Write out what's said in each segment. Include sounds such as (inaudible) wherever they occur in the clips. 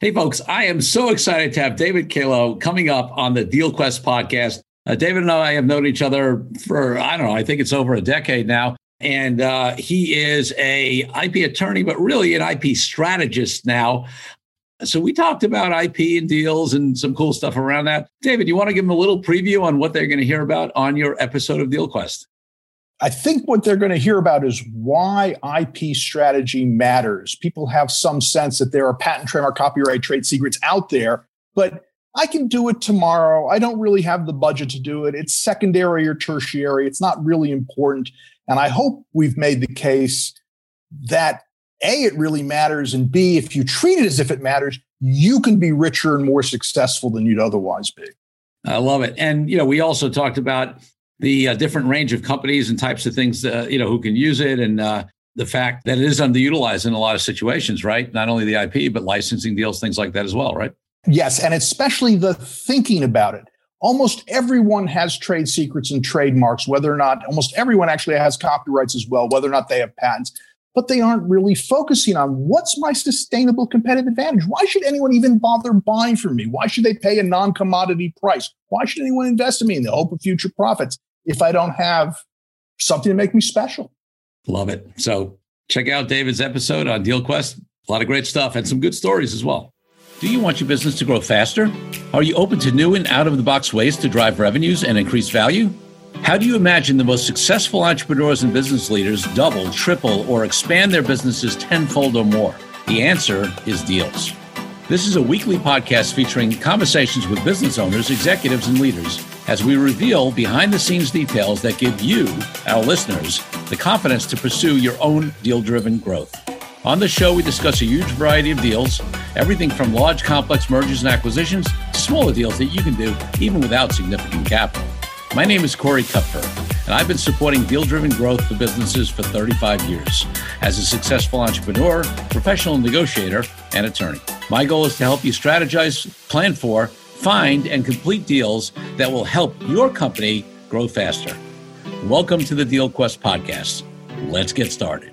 Hey, folks, I am so excited to have David Kalo coming up on the DealQuest podcast. Uh, David and I have known each other for, I don't know, I think it's over a decade now. And uh, he is a IP attorney, but really an IP strategist now. So we talked about IP and deals and some cool stuff around that. David, you want to give them a little preview on what they're going to hear about on your episode of DealQuest? I think what they're going to hear about is why IP strategy matters. People have some sense that there are patent, trademark, copyright, trade secrets out there, but I can do it tomorrow. I don't really have the budget to do it. It's secondary or tertiary. It's not really important. And I hope we've made the case that A, it really matters. And B, if you treat it as if it matters, you can be richer and more successful than you'd otherwise be. I love it. And, you know, we also talked about the uh, different range of companies and types of things uh, you know who can use it and uh, the fact that it is underutilized in a lot of situations right? Not only the ip but licensing deals things like that as well right? Yes and especially the thinking about it. Almost everyone has trade secrets and trademarks whether or not almost everyone actually has copyrights as well whether or not they have patents but they aren't really focusing on what's my sustainable competitive advantage? Why should anyone even bother buying from me? Why should they pay a non-commodity price? Why should anyone invest in me in the hope of future profits if I don't have something to make me special. Love it. So check out David's episode on DealQuest. A lot of great stuff and some good stories as well. Do you want your business to grow faster? Are you open to new and out of the box ways to drive revenues and increase value? How do you imagine the most successful entrepreneurs and business leaders double, triple, or expand their businesses tenfold or more? The answer is deals. This is a weekly podcast featuring conversations with business owners, executives, and leaders as we reveal behind the scenes details that give you, our listeners, the confidence to pursue your own deal driven growth. On the show, we discuss a huge variety of deals, everything from large complex mergers and acquisitions to smaller deals that you can do even without significant capital. My name is Corey Kupfer, and I've been supporting deal driven growth for businesses for 35 years as a successful entrepreneur, professional negotiator, and attorney. My goal is to help you strategize, plan for, find and complete deals that will help your company grow faster. Welcome to the Deal Quest podcast. Let's get started.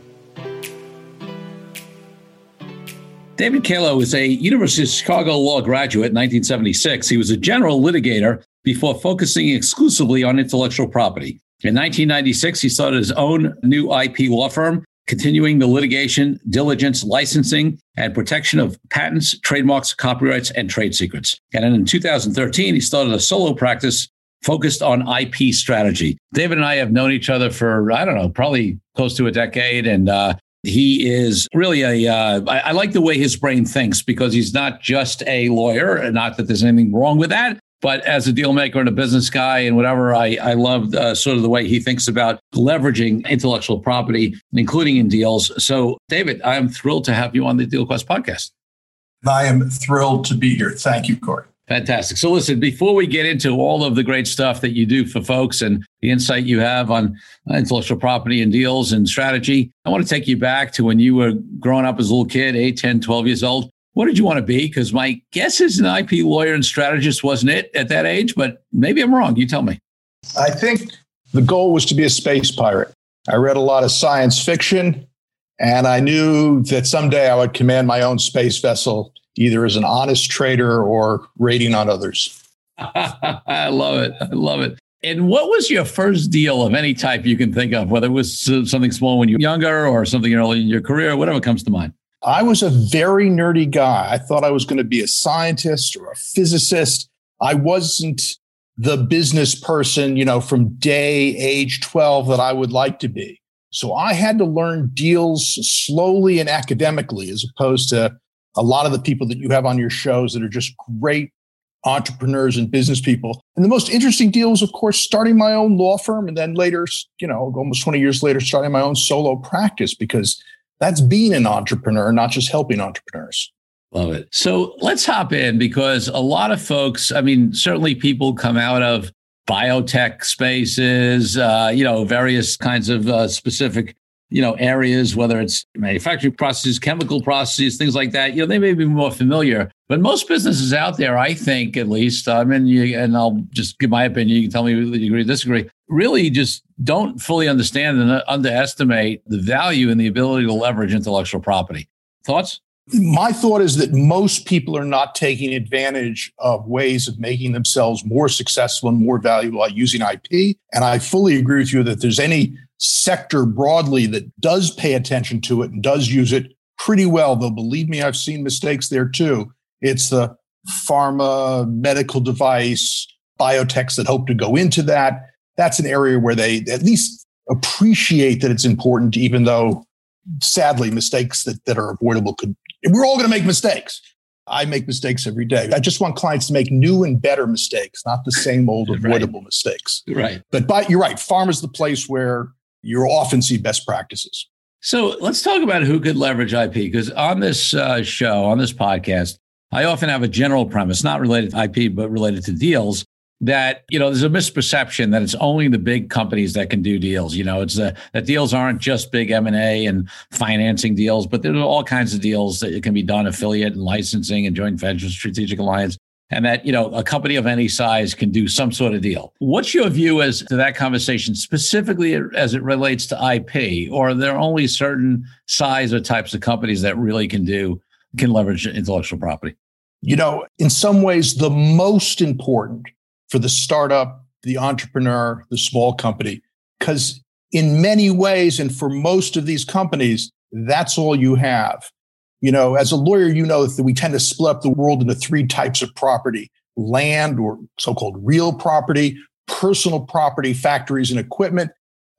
David Kalo is a University of Chicago law graduate in 1976. He was a general litigator before focusing exclusively on intellectual property. In 1996, he started his own new IP law firm continuing the litigation, diligence, licensing, and protection of patents, trademarks, copyrights, and trade secrets. And in 2013, he started a solo practice focused on IP strategy. David and I have known each other for, I don't know, probably close to a decade. And uh, he is really a. Uh, I, I like the way his brain thinks because he's not just a lawyer, not that there's anything wrong with that, but as a deal maker and a business guy and whatever, I, I love uh, sort of the way he thinks about leveraging intellectual property, including in deals. So, David, I'm thrilled to have you on the DealQuest podcast. I am thrilled to be here. Thank you, Corey. Fantastic. So, listen, before we get into all of the great stuff that you do for folks and the insight you have on intellectual property and deals and strategy, I want to take you back to when you were growing up as a little kid, 8, 10, 12 years old what did you want to be? Because my guess is an IP lawyer and strategist wasn't it at that age, but maybe I'm wrong. You tell me. I think the goal was to be a space pirate. I read a lot of science fiction, and I knew that someday I would command my own space vessel, either as an honest trader or raiding on others. (laughs) I love it. I love it. And what was your first deal of any type you can think of, whether it was something small when you were younger or something early in your career, whatever comes to mind? I was a very nerdy guy. I thought I was going to be a scientist or a physicist. I wasn't the business person, you know, from day age 12 that I would like to be. So I had to learn deals slowly and academically, as opposed to a lot of the people that you have on your shows that are just great entrepreneurs and business people. And the most interesting deal was, of course, starting my own law firm and then later, you know, almost 20 years later, starting my own solo practice because that's being an entrepreneur, not just helping entrepreneurs. Love it. So let's hop in because a lot of folks, I mean, certainly people come out of biotech spaces, uh, you know, various kinds of uh, specific, you know, areas, whether it's manufacturing processes, chemical processes, things like that. You know, they may be more familiar, but most businesses out there, I think, at least, I mean, you, and I'll just give my opinion. You can tell me whether you agree, disagree really just don't fully understand and underestimate the value and the ability to leverage intellectual property. Thoughts? My thought is that most people are not taking advantage of ways of making themselves more successful and more valuable by using IP. And I fully agree with you that there's any sector broadly that does pay attention to it and does use it pretty well, though believe me, I've seen mistakes there too. It's the pharma, medical device, biotechs that hope to go into that. That's an area where they at least appreciate that it's important, even though sadly mistakes that, that are avoidable could we're all going to make mistakes. I make mistakes every day. I just want clients to make new and better mistakes, not the same old avoidable right. mistakes. Right. But, but you're right. Pharma is the place where you often see best practices. So let's talk about who could leverage IP because on this uh, show, on this podcast, I often have a general premise, not related to IP, but related to deals that you know there's a misperception that it's only the big companies that can do deals. You know it's that deals aren't just big m&a and financing deals but there are all kinds of deals that can be done affiliate and licensing and joint venture strategic alliance and that you know a company of any size can do some sort of deal. What's your view as to that conversation specifically as it relates to ip or are there only certain size or types of companies that really can do can leverage intellectual property? You know in some ways the most important for the startup, the entrepreneur, the small company. Because in many ways, and for most of these companies, that's all you have. You know, as a lawyer, you know that we tend to split up the world into three types of property land or so called real property, personal property, factories and equipment,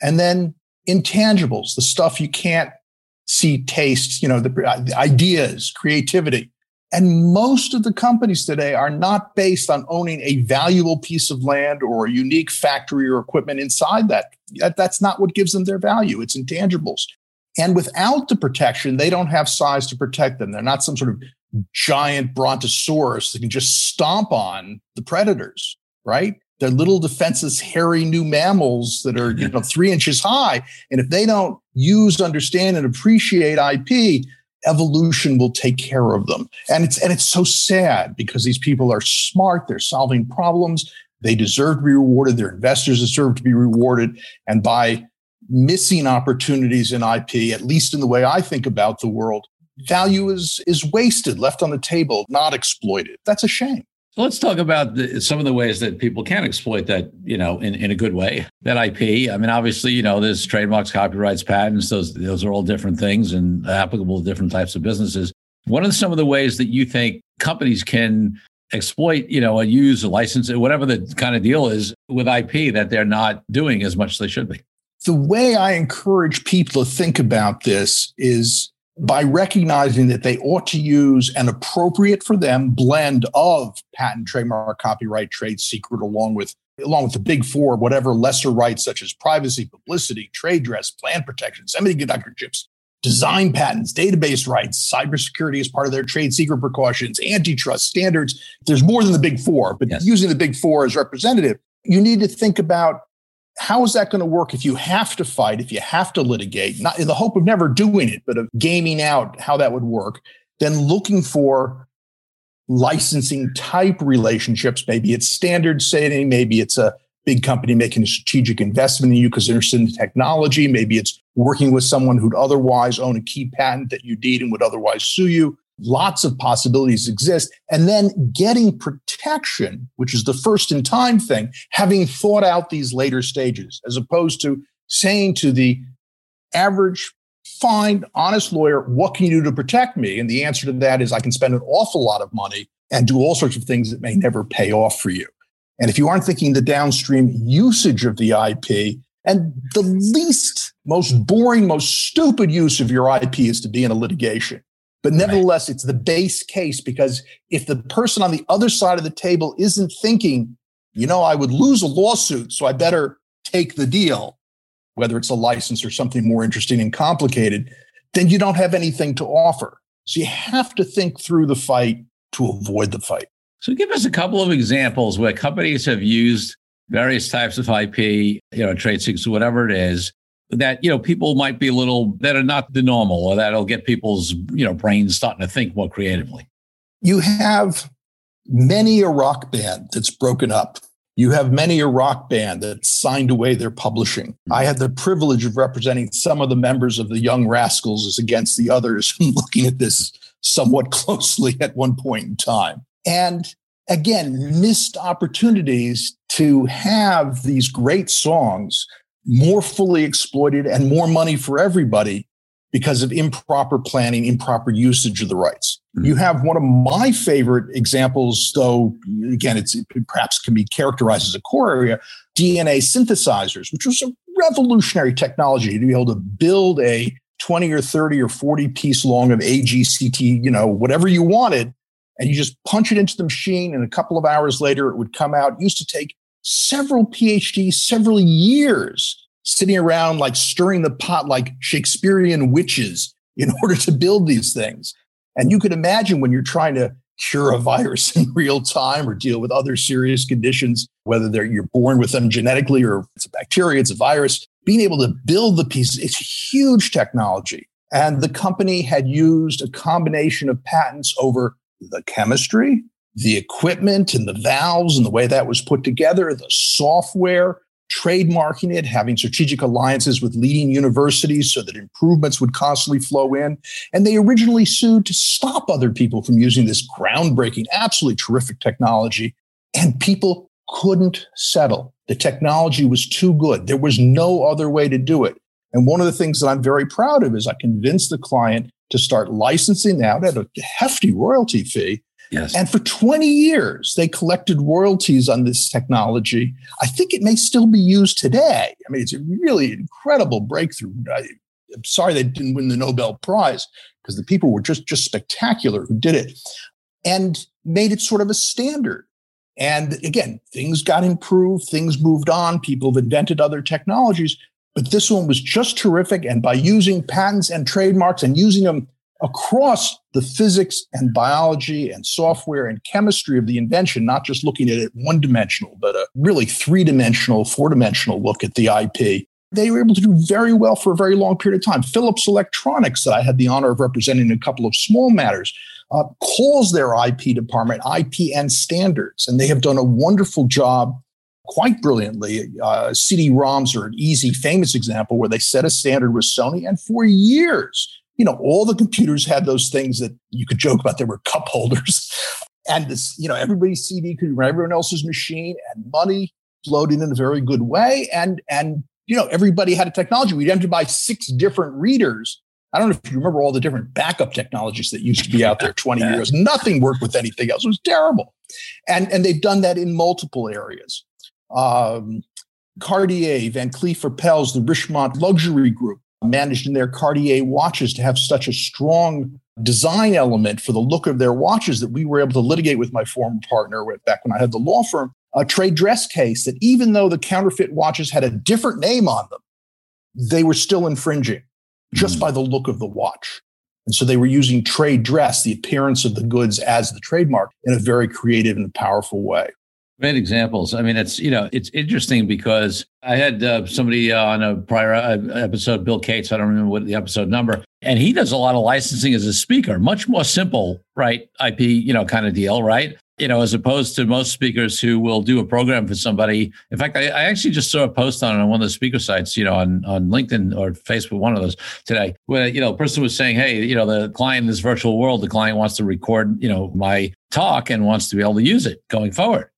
and then intangibles, the stuff you can't see, taste, you know, the, uh, the ideas, creativity. And most of the companies today are not based on owning a valuable piece of land or a unique factory or equipment inside that. that. That's not what gives them their value. It's intangibles. And without the protection, they don't have size to protect them. They're not some sort of giant brontosaurus that can just stomp on the predators, right? They're little defenseless, hairy new mammals that are, you know, (laughs) three inches high. And if they don't use, understand, and appreciate IP, evolution will take care of them. And it's and it's so sad because these people are smart, they're solving problems, they deserve to be rewarded, their investors deserve to be rewarded, and by missing opportunities in IP, at least in the way I think about the world, value is is wasted, left on the table, not exploited. That's a shame. Let's talk about the, some of the ways that people can exploit that, you know, in, in a good way. That IP. I mean, obviously, you know, there's trademarks, copyrights, patents. Those those are all different things and applicable to different types of businesses. What are some of the ways that you think companies can exploit, you know, a use a license, whatever the kind of deal is with IP that they're not doing as much as they should be? The way I encourage people to think about this is by recognizing that they ought to use an appropriate for them blend of patent, trademark, copyright, trade secret, along with along with the big four, whatever lesser rights such as privacy, publicity, trade dress, plant protection, semiconductor chips, design patents, database rights, cybersecurity as part of their trade secret precautions, antitrust standards. There's more than the big four, but yes. using the big four as representative, you need to think about how is that going to work if you have to fight, if you have to litigate, not in the hope of never doing it, but of gaming out how that would work, then looking for licensing type relationships. Maybe it's standard setting, maybe it's a big company making a strategic investment in you because they're interested in technology. Maybe it's working with someone who'd otherwise own a key patent that you need and would otherwise sue you. Lots of possibilities exist. And then getting protection, which is the first in time thing, having thought out these later stages, as opposed to saying to the average, fine, honest lawyer, what can you do to protect me? And the answer to that is I can spend an awful lot of money and do all sorts of things that may never pay off for you. And if you aren't thinking the downstream usage of the IP, and the least, most boring, most stupid use of your IP is to be in a litigation. But nevertheless, right. it's the base case because if the person on the other side of the table isn't thinking, you know, I would lose a lawsuit, so I better take the deal, whether it's a license or something more interesting and complicated, then you don't have anything to offer. So you have to think through the fight to avoid the fight. So give us a couple of examples where companies have used various types of IP, you know, trade secrets, whatever it is, that you know people might be a little that are not the normal or that'll get people's you know brains starting to think more creatively you have many a rock band that's broken up You have many a rock band that signed away their publishing. Hmm. I had the privilege of representing some of the members of the Young Rascals as against the others, (laughs) looking at this somewhat (laughs) closely at one point in time. And again, missed opportunities to have these great songs more fully exploited and more money for everybody because of improper planning, improper usage of the rights. Mm-hmm. You have one of my favorite examples, though, again, it's, it perhaps can be characterized as a core area DNA synthesizers, which was a revolutionary technology to be able to build a 20 or 30 or 40 piece long of AGCT, you know, whatever you wanted. And you just punch it into the machine, and a couple of hours later, it would come out. It used to take several PhDs, several years sitting around like stirring the pot like Shakespearean witches in (laughs) order to build these things. And you can imagine when you're trying to cure a virus (laughs) in real time or deal with other serious conditions, whether they're you're born with them genetically or it's a bacteria, it's a virus, being able to build the pieces, it's huge technology. And the company had used a combination of patents over the chemistry, the equipment and the valves and the way that was put together, the software, trademarking it, having strategic alliances with leading universities so that improvements would constantly flow in. And they originally sued to stop other people from using this groundbreaking, absolutely terrific technology. And people couldn't settle. The technology was too good. There was no other way to do it. And one of the things that I'm very proud of is I convinced the client to start licensing out at a hefty royalty fee Yes. And for 20 years, they collected royalties on this technology. I think it may still be used today. I mean, it's a really incredible breakthrough. I, am sorry they didn't win the Nobel Prize because the people were just, just spectacular who did it and made it sort of a standard. And again, things got improved, things moved on, people have invented other technologies, but this one was just terrific. And by using patents and trademarks and using them across the physics and biology and software and chemistry of the invention, not just looking at it one dimensional, but a really three dimensional, four dimensional look at the IP. They were able to do very well for a very long period of time. Philips Electronics, that I had the honor of representing in a couple of small matters, uh, calls their IP department IP and standards, and they have done a wonderful job quite brilliantly. Uh, CD-ROMs are an easy, famous example where they set a standard with Sony, and for years you know, all the computers had those things that you could joke about. There were cup holders. (laughs) And this, you know, everybody's CD could run everyone else's machine and money flowed in in a very good way. And, and, you know, everybody had a technology. We'd have to buy six different readers. I don't know if you remember all the different backup technologies that used to be out there (laughs) 20 yeah. years. Nothing worked with anything else. It was terrible. And, and they've done that in multiple areas. Um, Cartier, Van Cleef Arpels, the Richemont Luxury Group, managed in their Cartier watches to have such a strong design element for the look of their watches that we were able to litigate with my former partner back when I had the law firm a trade dress case that even though the counterfeit watches had a different name on them, they were still infringing just mm. by the look of the watch. And so they were using trade dress, the appearance of the goods as the trademark in a very creative and powerful way. Great examples. I mean, it's you know, it's interesting because I had uh, somebody uh, on a prior uh, episode, Bill Cates. I don't remember what the episode number, and he does a lot of licensing as a speaker. Much more simple, right? IP, you know, kind of deal, right? You know, as opposed to most speakers who will do a program for somebody. In fact, I, I actually just saw a post on on one of the speaker sites, you know, on on LinkedIn or Facebook, one of those today, where you know, a person was saying, "Hey, you know, the client in this virtual world, the client wants to record, you know, my talk and wants to be able to use it going forward."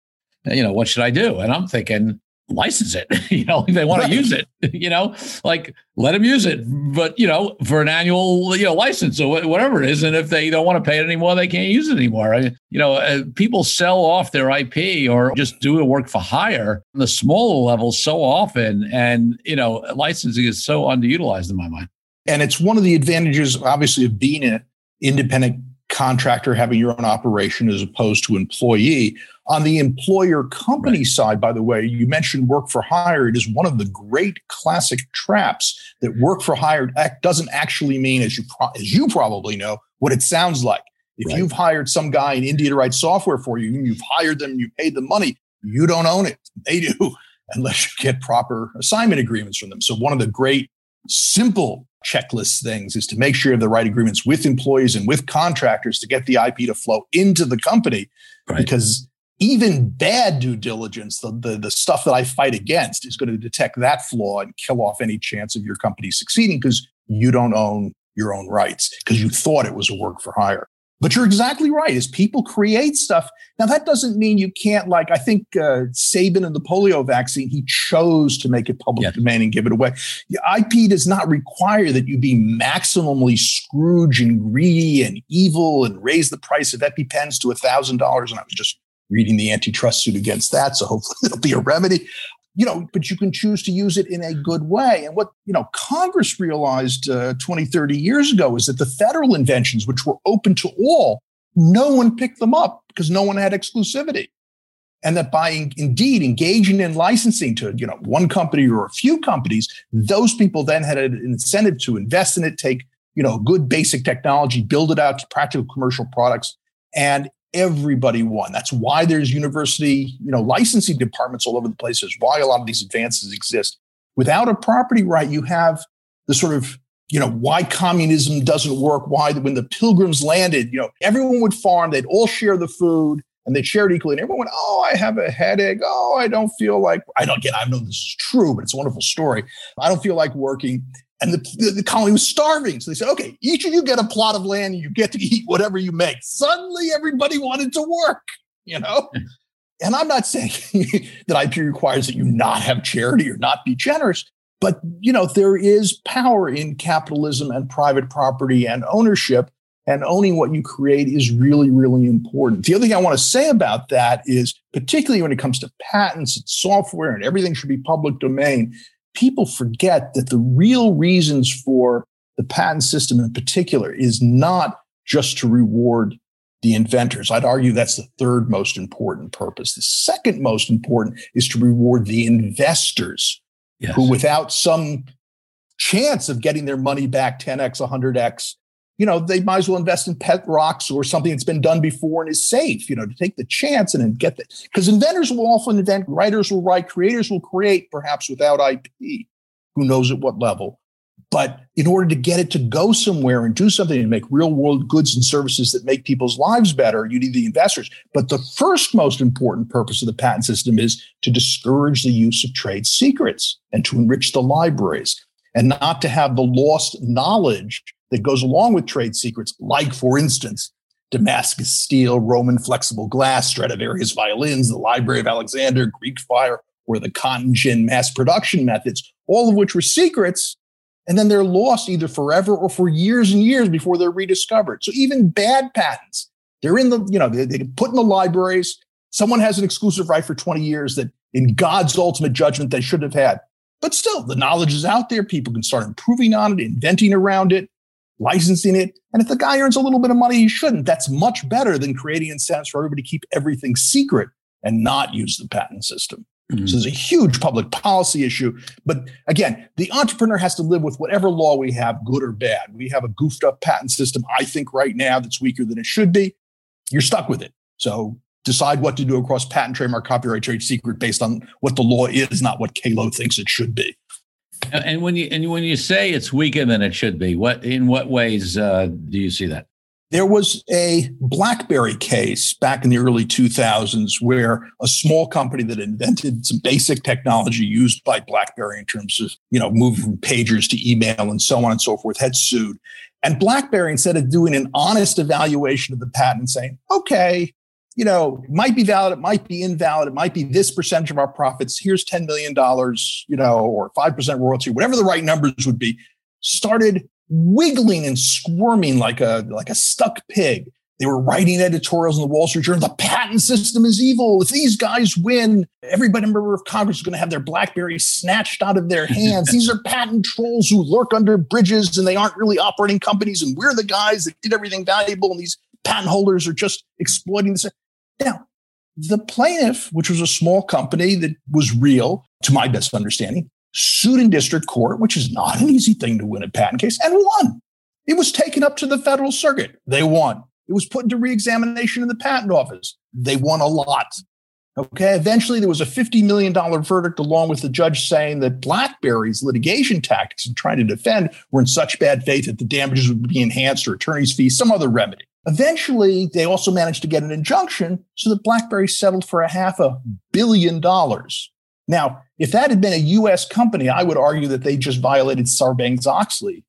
You know, what should I do? And I'm thinking, license it. (laughs) you know, if they want right. to use it, (laughs) you know, like let them use it, but you know, for an annual, you know, license or whatever it is. And if they don't want to pay it anymore, they can't use it anymore. I, you know, uh, people sell off their IP or just do the work for hire on the smaller levels so often. And, you know, licensing is so underutilized in my mind. And it's one of the advantages, obviously, of being an independent contractor, having your own operation as opposed to employee on the employer company right. side, by the way, you mentioned work for hire. It is one of the great classic traps that work for hire doesn't actually mean, as you pro- as you probably know, what it sounds like. If right. you've hired some guy in India to write software for you, and you've hired them, you paid them money, you don't own it. (laughs) They do, unless you get proper assignment agreements from them. So one of the great simple checklist things is to make sure you have the right agreements with employees and with contractors to get the IP to flow into the company. Right. Because even bad due diligence, the, the, the stuff that I fight against, is going to detect that flaw and kill off any chance of your company succeeding because you don't own your own rights because you thought it was a work for hire. But you're exactly right. As people create stuff, now that doesn't mean you can't. Like I think uh, Sabin and the polio vaccine, he chose to make it public yeah. domain and give it away. The IP does not require that you be maximally Scrooge and greedy and evil and raise the price of EpiPens to a thousand dollars. And I was just reading the antitrust suit against that, so hopefully (laughs) there'll be a remedy you know, but you can choose to use it in a good way. And what, you know, Congress realized uh, 20, 30 years ago is that the federal inventions, which were open to all, no one picked them up because no one had exclusivity. And that by indeed engaging in licensing to, you know, one company or a few companies, those people then had an incentive to invest in it, take, you know, good basic technology, build it out to practical commercial products. And everybody won. That's why there's university, you know, licensing departments all over the place. Is why a lot of these advances exist. Without a property right, you have the sort of you know why communism doesn't work. Why when the pilgrims landed, you know, everyone would farm. They'd all share the food and they shared equally. And everyone went, "Oh, I have a headache. Oh, I don't feel like I don't get. I know this is true, but it's a wonderful story. I don't feel like working." And the, the, the, colony was starving. So they said, okay, each of you get a plot of land and you get to eat whatever you make. Suddenly everybody wanted to work, you know? and I'm not saying (laughs) that IP requires that you not have charity or not be generous, but you know, there is power in capitalism and private property and ownership. And owning what you create is really, really important. The other thing I want to say about that is, particularly when it comes to patents and software and everything should be public domain, people forget that the real reasons for the patent system in particular is not just to reward the inventors. I'd argue that's the third most important purpose. The second most important is to reward the investors yes. who, without some chance of getting their money back 10x, 100x, you know, they might as well invest in pet rocks or something that's been done before and is safe, you know, to take the chance and then get that. Because inventors will often invent, writers will write, creators will create, perhaps without IP. Who knows at what level? But in order to get it to go somewhere and do something and make real world goods and services that make people's lives better, you need the investors. But the first most important purpose of the patent system is to discourage the use of trade secrets and to enrich the libraries and not to have the lost knowledge that goes along with trade secrets, like, for instance, Damascus steel, Roman flexible glass, Stradivarius violins, the Library of Alexandria, Greek fire, or the cotton gin mass production methods, all of which were secrets. And then they're lost either forever or for years and years before they're rediscovered. So even bad patents, they're in the, you know, they, they put in the libraries. Someone has an exclusive right for 20 years that in God's ultimate judgment they should have had. But still, the knowledge is out there. People can start improving on it, inventing around it licensing it. And if the guy earns a little bit of money, he shouldn't. That's much better than creating incentives for everybody to keep everything secret and not use the patent system. Mm-hmm. So there's a huge public policy issue. But again, the entrepreneur has to live with whatever law we have, good or bad. We have a goofed up patent system, I think, right now that's weaker than it should be. You're stuck with it. So decide what to do across patent, trademark, copyright, trade secret based on what the law is, not what Kalo thinks it should be. And when you and when you say it's weaker than it should be, what in what ways uh, do you see that? There was a BlackBerry case back in the early 2000s where a small company that invented some basic technology used by BlackBerry in terms of, you know, moving from pagers to email and so on and so forth had sued. And BlackBerry, instead of doing an honest evaluation of the patent saying, okay, you know, might be valid, it might be invalid, it might be this percentage of our profits. Here's $10 million, you know, or 5% royalty, whatever the right numbers would be, started wiggling and squirming like a like a stuck pig. They were writing editorials in the Wall Street Journal. The patent system is evil. If these guys win, everybody member of Congress is going to have their BlackBerry snatched out of their (laughs) hands. these are patent trolls who lurk under bridges and they aren't really operating companies. And we're the guys that did everything valuable. And these patent holders are just exploiting this. Now, the plaintiff, which was a small company that was real, to my best understanding, sued in district court, which is not an easy thing to win a patent case, and won. It was taken up to the federal circuit. They won. It was put into reexamination in the patent office. They won a lot. Okay. Eventually, there was a $50 million verdict, along with the judge saying that BlackBerry's litigation tactics in trying to defend were in such bad faith that the damages would be enhanced or attorney's fees, some other remedy. Eventually, they also managed to get an injunction so that BlackBerry settled for a half a billion dollars. Now, if that had been a US company, I would argue that they just violated Sarbanes Oxley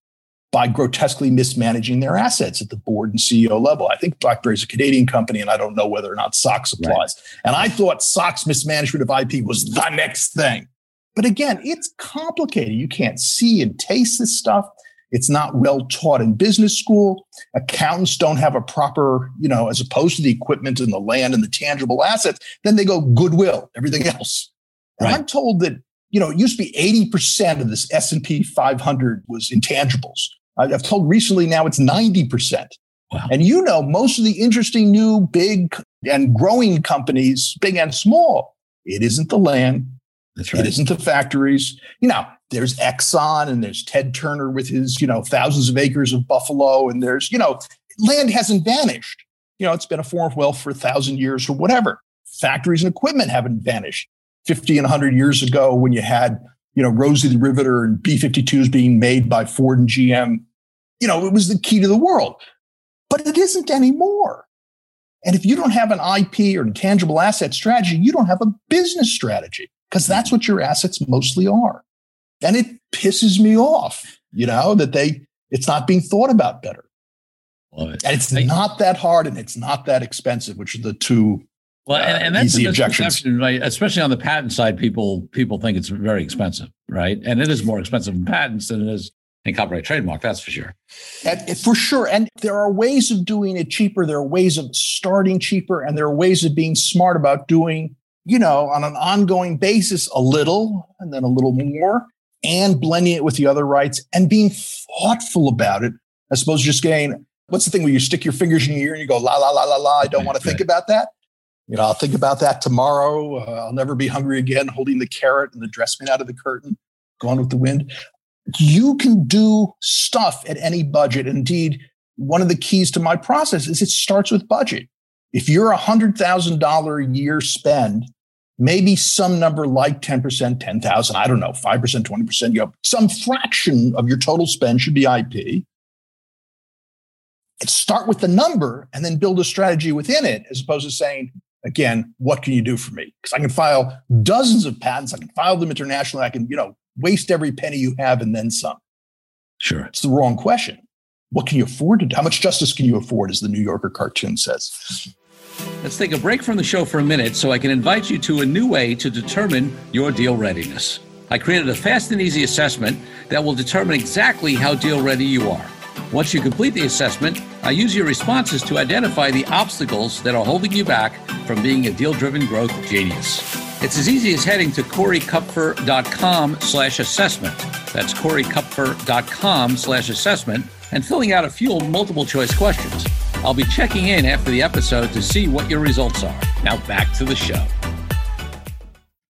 by grotesquely mismanaging their assets at the board and CEO level. I think BlackBerry is a Canadian company, and I don't know whether or not SOX applies. Right. And I thought SOX mismanagement of IP was the next thing. But again, it's complicated. You can't see and taste this stuff. It's not well taught in business school. Accountants don't have a proper, you know, as opposed to the equipment and the land and the tangible assets, then they go goodwill, everything else. And right. I'm told that, you know, it used to be 80% of this S&P 500 was intangibles. I've told recently now it's 90%. Wow. And you know, most of the interesting new big and growing companies, big and small, it isn't the land. That's right. It isn't the factories. You know, there's Exxon and there's Ted Turner with his, you know, thousands of acres of buffalo. And there's, you know, land hasn't vanished. You know, it's been a form of wealth for a thousand years or whatever. Factories and equipment haven't vanished. 50 and 100 years ago, when you had, you know, Rosie the Riveter and B 52s being made by Ford and GM, you know, it was the key to the world. But it isn't anymore. And if you don't have an IP or intangible asset strategy, you don't have a business strategy because that's what your assets mostly are. And it pisses me off, you know, that they, it's not being thought about better. It. And it's not that hard and it's not that expensive, which are the two well, and, uh, and that's easy objections. Right? Especially on the patent side, people people think it's very expensive, right? And it is more expensive in patents than it is in copyright trademark. That's for sure. And, for sure. And there are ways of doing it cheaper. There are ways of starting cheaper, and there are ways of being smart about doing, you know, on an ongoing basis, a little and then a little more, and blending it with the other rights and being thoughtful about it. I suppose just getting what's the thing where you stick your fingers in your ear and you go la la la la la. I don't want to think about that you know, I'll think about that tomorrow. Uh, I'll never be hungry again, holding the carrot and the dress made out of the curtain, gone with the wind. You can do stuff at any budget. Indeed, one of the keys to my process is it starts with budget. If you're a $100,000 a year spend, maybe some number like 10%, 10,000, I don't know, 5%, 20%, you know, some fraction of your total spend should be IP. start with the number and then build a strategy within it, as opposed to saying, again, what can you do for me? Because I can file dozens of patents. I can file them internationally. I can, you know, waste every penny you have and then some. Sure. It's the wrong question. What can you afford to do? How much justice can you afford, as the New Yorker cartoon says? Let's take a break from the show for a minute so I can invite you to a new way to determine your deal readiness. I created a fast and easy assessment that will determine exactly how deal ready you are. Once you complete the assessment, I use your responses to identify the obstacles that are holding you back from being a deal-driven growth genius. It's as easy as heading to coreykupfer.com slash assessment. That's coreykupfer.com slash assessment and filling out a few multiple choice questions. I'll be checking in after the episode to see what your results are. Now back to the show.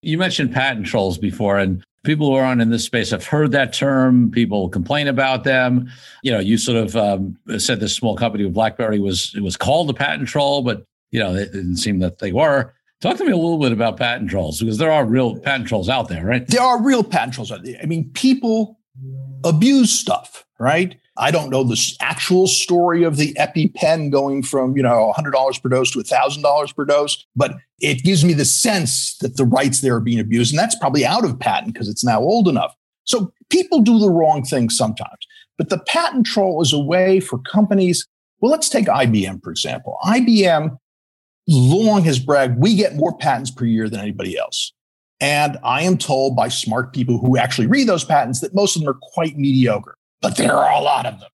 You mentioned patent trolls before, and people who are on in this space have heard that term. People complain about them. You know, you sort of um, said this small company with BlackBerry was it was called a patent troll, but you know it didn't seem that they were. Talk to me a little bit about patent trolls because there are real patent trolls out there, right? There are real patent trolls out there. I mean, people abuse stuff, right? I don't know the actual story of the EpiPen going from, you know, $100 per dose to $1,000 per dose, but it gives me the sense that the rights there are being abused. And that's probably out of patent because it's now old enough. So people do the wrong thing sometimes. But the patent troll is a way for companies. Well, let's take IBM, for example. IBM long has bragged, we get more patents per year than anybody else. And I am told by smart people who actually read those patents that most of them are quite mediocre but there are a lot of them.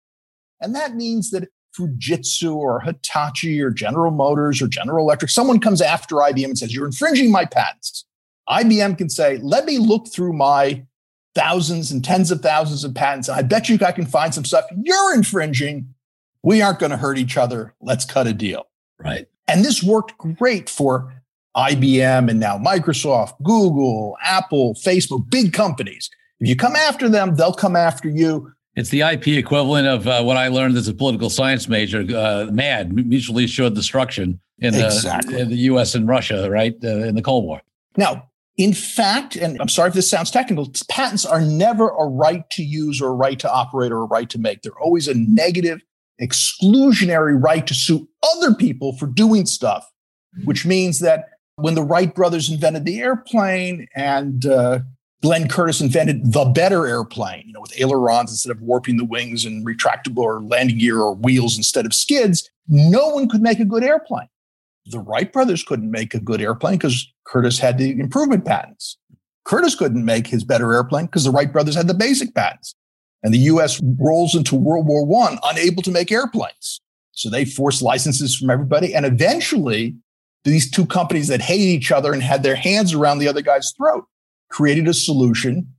And that means that Fujitsu or Hitachi or General Motors or General Electric, someone comes after IBM and says, You're infringing my patents. IBM can say, Let me look through my thousands and tens of thousands of patents. I bet you I can find some stuff you're infringing. We aren't going to hurt each other. Let's cut a deal. Right. And this worked great for IBM and now Microsoft, Google, Apple, Facebook, big companies. If you come after them, they'll come after you. It's the IP equivalent of uh, what I learned as a political science major, uh, MAD, mutually assured destruction in, exactly. the, in the U.S. and Russia, right, uh, in the Cold War. Now, in fact, and I'm sorry if this sounds technical, patents are never a right to use or a right to operate or a right to make. They're always a negative exclusionary right to sue other people for doing stuff, which means that when the Wright brothers invented the airplane and uh, Glenn Curtiss invented the better airplane, you know, with ailerons instead of warping the wings and retractable or landing gear or wheels instead of skids, no one could make a good airplane. The Wright brothers couldn't make a good airplane because Curtiss had the improvement patents. Curtiss couldn't make his better airplane because the Wright brothers had the basic patents. And the US rolls into World War One unable to make airplanes. So they forced licenses from everybody. And eventually, these two companies that hated each other and had their hands around the other guy's throat created a solution,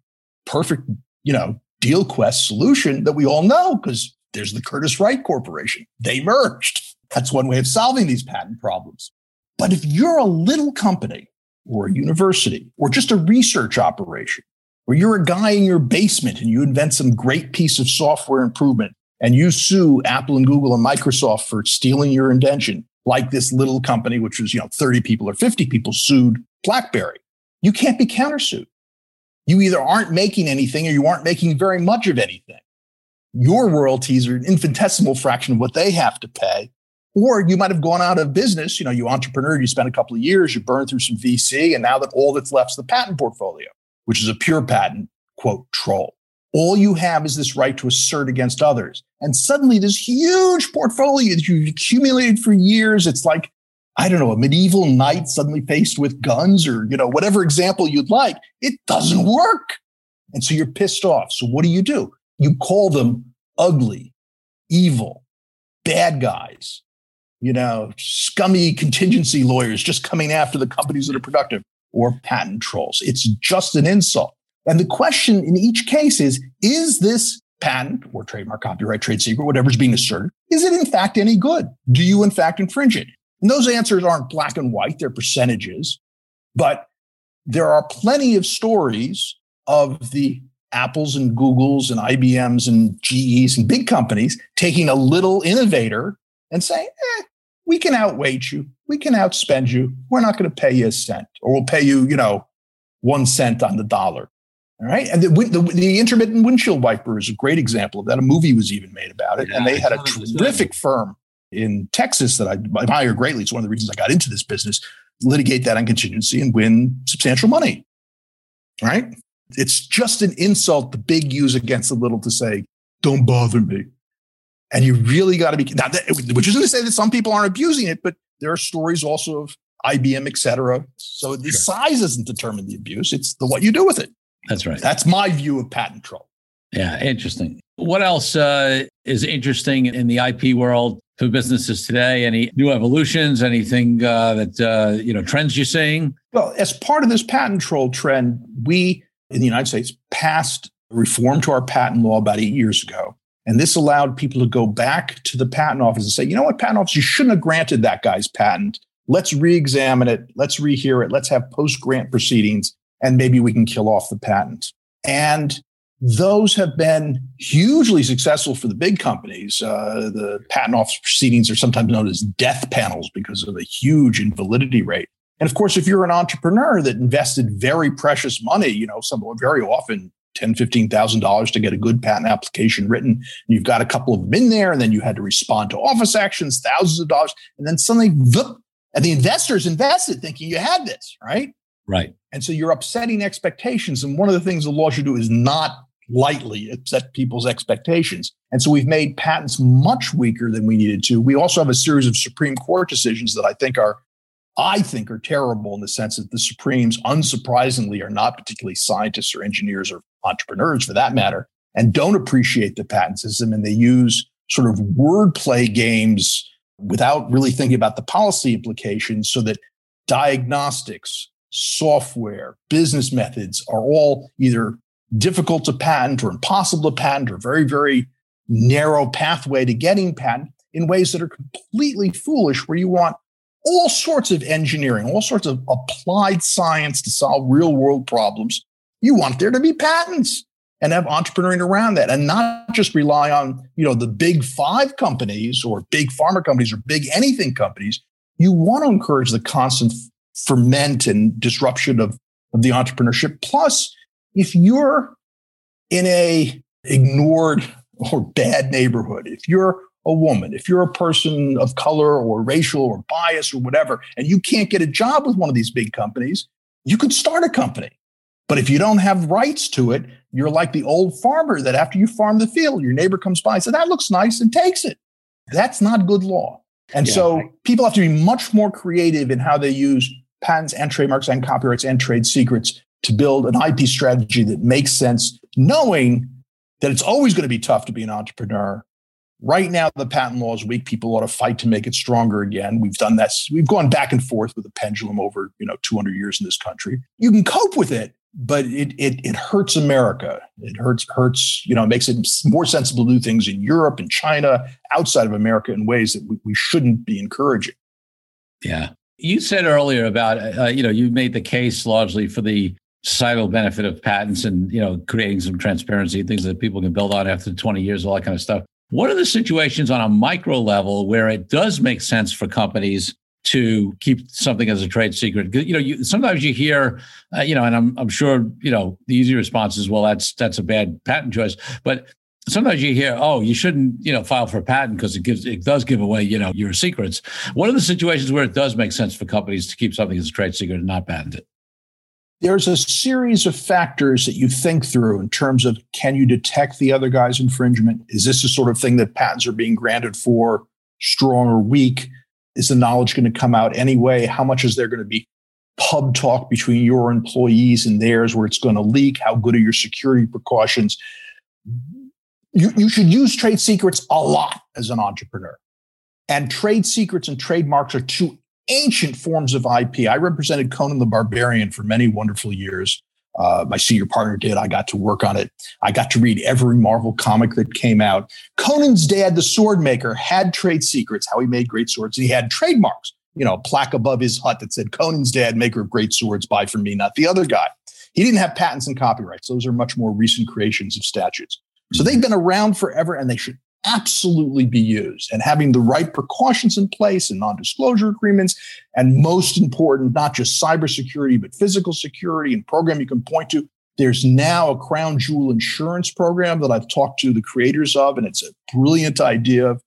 perfect, you know, deal quest solution that we all know because there's the Curtiss Wright Corporation. They merged. That's one way of solving these patent problems. But if you're a little company or a university or just a research operation, or you're a guy in your basement and you invent some great piece of software improvement and you sue Apple and Google and Microsoft for stealing your invention, like this little company, which was, you know, 30 people or 50 people sued BlackBerry, you can't be countersued. You either aren't making anything or you aren't making very much of anything. Your royalties are an infinitesimal fraction of what they have to pay. Or you might have gone out of business. You know, you entrepreneur, you spent a couple of years, you burn through some VC, and now that all that's left is the patent portfolio, which is a pure patent, quote, troll. All you have is this right to assert against others. And suddenly this huge portfolio that you've accumulated for years, it's like, I don't know, a medieval knight suddenly faced with guns or, you know, whatever example you'd like. It doesn't work. And so you're pissed off. So what do you do? You call them ugly, evil, bad guys, you know, scummy contingency lawyers just coming after the companies that are productive or patent trolls. It's just an insult. And the question in each case is, is this patent or trademark, copyright, trade secret, whatever's being asserted, is it in fact any good? Do you in fact infringe it? And those answers aren't black and white. They're percentages, but there are plenty of stories of the Apples and Googles and IBMs and GEs and big companies taking a little innovator and saying, eh, we can outweight you. We can outspend you. We're not going to pay you a cent or we'll pay you, you know, one cent on the dollar. All right. And the, the, the, intermittent windshield wiper is a great example of that. A movie was even made about it. Yeah, and they had a terrific firm in Texas that I admire greatly. It's one of the reasons I got into this business, litigate that on contingency and win substantial money. Right? It's just an insult the big use against the little to say, don't bother me. And you really got to be, now, which isn't to say that some people aren't abusing it, but there are stories also of IBM, et cetera. So the sure. size doesn't determine the abuse. It's the what you do with it. That's right. That's my view of patent troll. Yeah, interesting. What else uh, is interesting in the IP world for businesses today? Any new evolutions? Anything uh, that uh, you know trends you're seeing? Well, as part of this patent troll trend, we in the United States passed a reform to our patent law about eight years ago, and this allowed people to go back to the patent office and say, you know what, patent office, you shouldn't have granted that guy's patent. Let's re-examine it. Let's rehear it. Let's have post-grant proceedings, and maybe we can kill off the patent. And those have been hugely successful for the big companies. Uh, the patent office proceedings are sometimes known as death panels because of a huge invalidity rate. And of course, if you're an entrepreneur that invested very precious money, you know, some very often ten, fifteen thousand dollars to get a good patent application written, and you've got a couple of them in there, and then you had to respond to office actions, thousands of dollars, and then suddenly, and the investors invested thinking you had this, right? Right. And so you're upsetting expectations. And one of the things the law should do is not lightly upset people's expectations. And so we've made patents much weaker than we needed to. We also have a series of Supreme Court decisions that I think are I think are terrible in the sense that the Supremes, unsurprisingly, are not particularly scientists or engineers or entrepreneurs for that matter, and don't appreciate the patent system. And they use sort of wordplay games without really thinking about the policy implications so that diagnostics, software, business methods are all either difficult to patent or impossible to patent or very, very narrow pathway to getting patent in ways that are completely foolish, where you want all sorts of engineering, all sorts of applied science to solve real world problems. You want there to be patents and have entrepreneuring around that and not just rely on, you know, the big five companies or big pharma companies or big anything companies. You want to encourage the constant ferment and disruption of, of the entrepreneurship. Plus, if you're in a ignored or bad neighborhood, if you're a woman, if you're a person of color or racial or bias or whatever, and you can't get a job with one of these big companies, you could start a company. But if you don't have rights to it, you're like the old farmer that after you farm the field, your neighbor comes by and says, That looks nice and takes it. That's not good law. And yeah. so people have to be much more creative in how they use patents and trademarks and copyrights and trade secrets to build an IP strategy that makes sense, knowing that it's always going to be tough to be an entrepreneur. Right now, the patent law is weak. People ought to fight to make it stronger again. We've done that. We've gone back and forth with the pendulum over, you know, 200 years in this country. You can cope with it, but it it it hurts America. It hurts hurts, you know, makes it more sensible to do things in Europe and China, outside of America, in ways that we, we shouldn't be encouraging. Yeah, you said earlier about uh, you know you made the case largely for the societal benefit of patents and you know creating some transparency things that people can build on after 20 years all that kind of stuff what are the situations on a micro level where it does make sense for companies to keep something as a trade secret you know you, sometimes you hear uh, you know and I'm, I'm sure you know the easy response is well that's that's a bad patent choice but sometimes you hear, oh, you shouldn't, you know, file for a patent because it gives it does give away, you know, your secrets. What are the situations where it does make sense for companies to keep something as a trade secret and not patent it? There's a series of factors that you think through in terms of can you detect the other guy's infringement? Is this the sort of thing that patents are being granted for, strong or weak? Is the knowledge going to come out anyway? How much is there going to be pub talk between your employees and theirs where it's going to leak? How good are your security precautions? You, you should use trade secrets a lot as an entrepreneur. And trade secrets and trademarks are two ancient forms of IP. I represented Conan the Barbarian for many wonderful years. Uh, my senior partner did. I got to work on it. I got to read every Marvel comic that came out. Conan's dad, the sword maker, had trade secrets, how he made great swords. He had trademarks, you know, a plaque above his hut that said, Conan's dad, maker of great swords, buy from me, not the other guy. He didn't have patents and copyrights. Those are much more recent creations of statutes. So they've been around forever and they should absolutely be used. And having the right precautions in place and non-disclosure agreements and most important not just cybersecurity but physical security and program you can point to. There's now a crown jewel insurance program that i've talked to the creators of and it's a brilliant idea.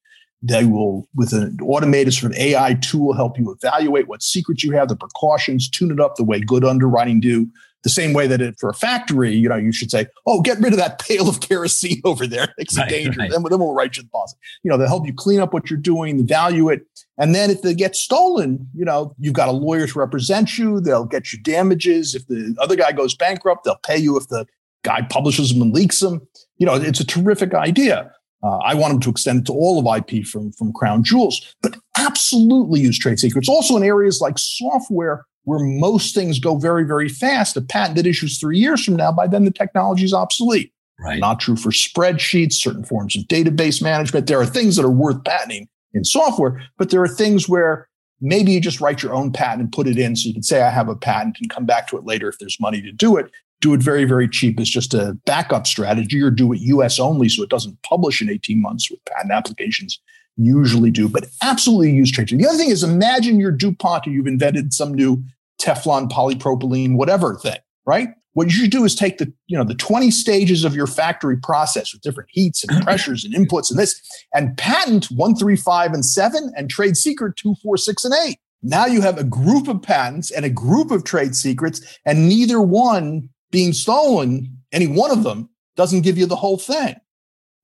They will with an automated sort of ai tool help you evaluate what secrets you have the precautions tune it up the way good underwriting do the same way that it, for a factory, you know, you should say, "Oh, get rid of that pail of (laughs) kerosene over there; (laughs) it's right, a danger." Right. Then, then we'll write you the policy. You know, they'll help you clean up what you're doing, value it, and then if they get stolen, you know, you've got a lawyer to represent you. They'll get you damages if the other guy goes bankrupt. They'll pay you if the guy publishes them and leaks them. You know, it's a terrific idea. Uh, I want them to extend it to all of IP from, from Crown Jewels, but absolutely use trade secrets. Also in areas like software where most things go very, very fast. A patent that issues three years from now, by then the technology is obsolete. Right. Not true for spreadsheets, certain forms of database management. There are things that are worth patenting in software, but there are things where maybe you just write your own patent and put it in so you can say, I have a patent and come back to it later if there's money to do it. Do it very, very cheap as just a backup strategy or do it US only so it doesn't publish in 18 months with patent applications usually do, but absolutely use trade The other thing is imagine you're DuPont or you've invented some new Teflon, polypropylene, whatever thing, right? What you should do is take the, you know, the 20 stages of your factory process with different heats and (clears throat) pressures and inputs and this and patent one, three, five, and seven and trade secret two, four, six, and eight. Now you have a group of patents and a group of trade secrets, and neither one being stolen, any one of them doesn't give you the whole thing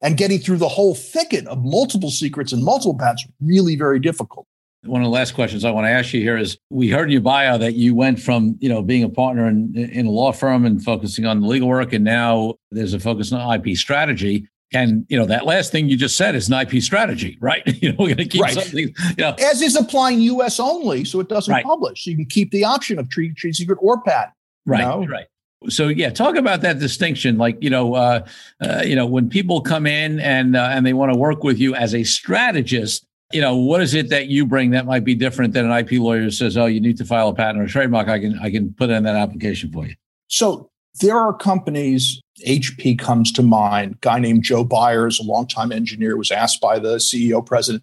and getting through the whole thicket of multiple secrets and multiple patents really very difficult. One of the last questions I want to ask you here is we heard in your bio that you went from, you know, being a partner in, in a law firm and focusing on the legal work and now there's a focus on IP strategy. And you know that last thing you just said is an IP strategy, right? (laughs) you know, we're going to keep right. something. You know. As is applying U.S. only, so it doesn't right. publish. So you can keep the option of trade secret or patent. Right, know? right. So yeah, talk about that distinction. Like you know, uh, uh, you know, when people come in and uh, and they want to work with you as a strategist, you know, what is it that you bring that might be different than an IP lawyer says, oh, you need to file a patent or a trademark. I can I can put in that application for you. So there are companies. HP comes to mind. Guy named Joe Beyers, a longtime engineer, was asked by the CEO president,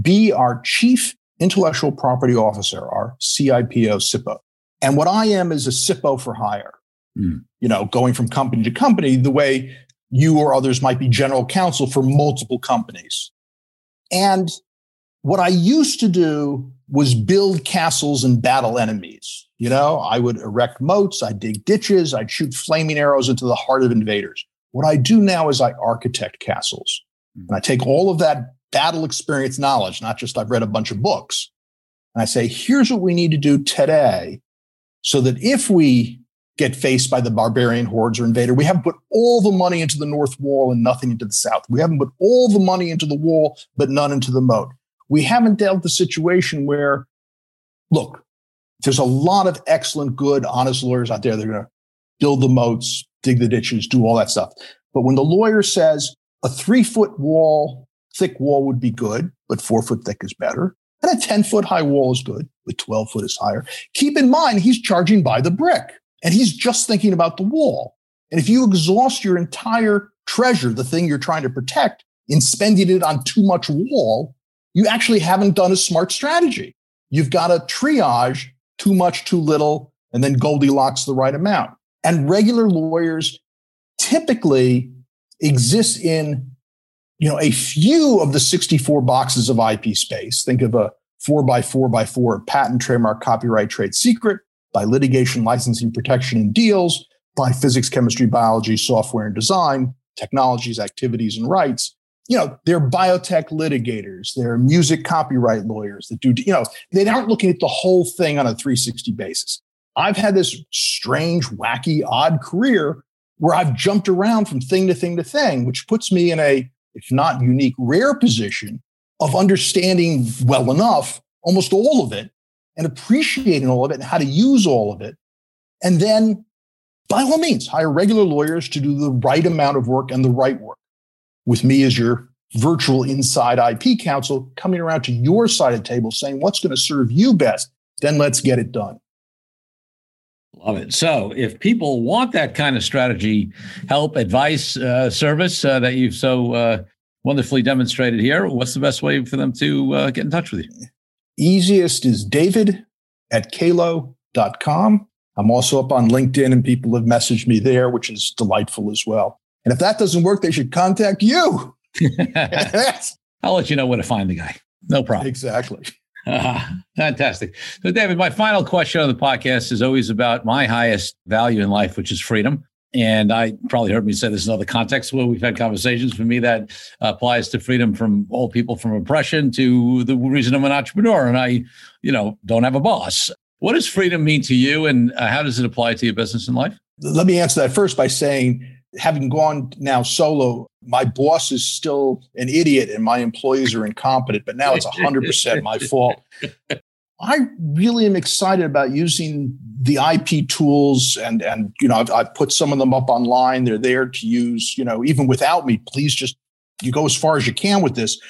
be our chief intellectual property officer, our CIPO SIPO. And what I am is a SIPO for hire mm. you know, going from company to company, the way you or others might be general counsel for multiple companies. And what I used to do was build castles and battle enemies. You know, I would erect moats, I'd dig ditches, I'd shoot flaming arrows into the heart of invaders. What I do now is I architect castles. And I take all of that battle experience knowledge, not just I've read a bunch of books, and I say, here's what we need to do today so that if we get faced by the barbarian hordes or invader, we haven't put all the money into the north wall and nothing into the south. We haven't put all the money into the wall, but none into the moat. We haven't dealt the situation where, look, there's a lot of excellent, good, honest lawyers out there that are going to build the moats, dig the ditches, do all that stuff. But when the lawyer says a three foot wall, thick wall would be good, but four foot thick is better. And a 10 foot high wall is good, but 12 foot is higher. Keep in mind, he's charging by the brick and he's just thinking about the wall. And if you exhaust your entire treasure, the thing you're trying to protect, in spending it on too much wall, you actually haven't done a smart strategy. You've got to triage too much, too little, and then Goldilocks the right amount. And regular lawyers typically exist in you know, a few of the 64 boxes of IP space. Think of a four by four by four patent, trademark, copyright, trade secret, by litigation, licensing, protection, and deals, by physics, chemistry, biology, software, and design, technologies, activities, and rights. You know, they're biotech litigators, they're music copyright lawyers that do, you know, they aren't looking at the whole thing on a 360 basis. I've had this strange, wacky, odd career where I've jumped around from thing to thing to thing, which puts me in a if not unique, rare position of understanding well enough almost all of it and appreciating all of it and how to use all of it. And then, by all means, hire regular lawyers to do the right amount of work and the right work. With me as your virtual inside IP counsel coming around to your side of the table saying what's going to serve you best, then let's get it done. Love it. So, if people want that kind of strategy, help, advice, uh, service uh, that you've so uh, wonderfully demonstrated here, what's the best way for them to uh, get in touch with you? Easiest is david at kalo.com. I'm also up on LinkedIn and people have messaged me there, which is delightful as well. And if that doesn't work, they should contact you. (laughs) I'll let you know where to find the guy. No problem. Exactly. Uh, (laughs) fantastic. So, David, my final question on the podcast is always about my highest value in life, which is freedom. And I probably heard me say this in other contexts where we've had conversations. For me, that applies to freedom from all people from oppression to the reason I'm an entrepreneur and I, you know, don't have a boss. What does freedom mean to you, and uh, how does it apply to your business and life? Let me answer that first by saying, having gone now solo, my boss is still an idiot and my employees are incompetent, but now it's 100% my fault. (laughs) I really am excited about using the IP tools and and you know I've, I've, put some of them up online. They're there to use. You know, even without me, please just you go as far as you can with this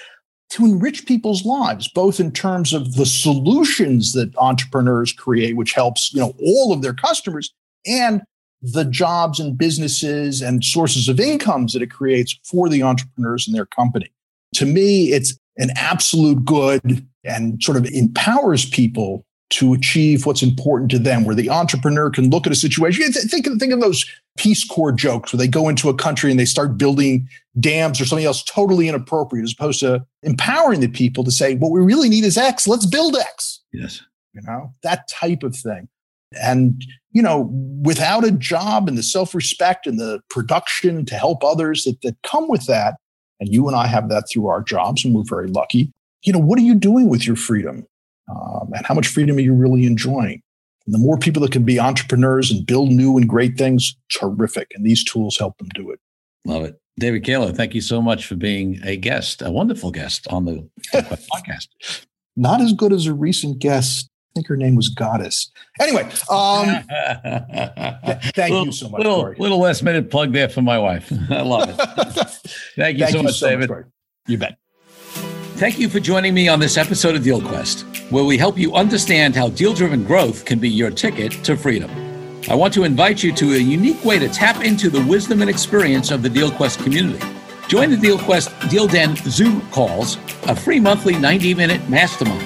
to enrich people's lives, both in terms of the solutions that entrepreneurs create, which helps you know all of their customers, and the jobs and businesses and sources of incomes that it creates for the entrepreneurs and their company. To me, it's an absolute good and sort of empowers people to achieve what's important to them, where the entrepreneur can look at a situation. Think of, think of those Peace Corps jokes where they go into a country and they start building dams or something else totally inappropriate, as opposed to empowering the people to say, what we really need is X, let's build X. Yes. You know, that type of thing. And, you know, without a job and the self respect and the production to help others that, that come with that, and you and I have that through our jobs, and we're very lucky. You know, what are you doing with your freedom? Um, and how much freedom are you really enjoying? And the more people that can be entrepreneurs and build new and great things, terrific. And these tools help them do it. Love it. David Kalo, thank you so much for being a guest, a wonderful guest on the (laughs) podcast. Not as good as a recent guest. I think her name was Goddess. Anyway, um, (laughs) thank little, you so much. Little, little last minute plug there for my wife. (laughs) I love it. thank you thank so you much, so David. Much, you bet. Thank you for joining me on this episode of DealQuest, where we help you understand how deal driven growth can be your ticket to freedom. I want to invite you to a unique way to tap into the wisdom and experience of the DealQuest community. Join the DealQuest Deal Den Zoom calls, a free monthly 90 minute mastermind.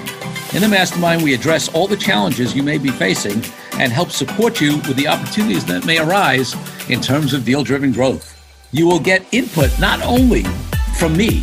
In the mastermind, we address all the challenges you may be facing and help support you with the opportunities that may arise in terms of deal driven growth. You will get input not only from me,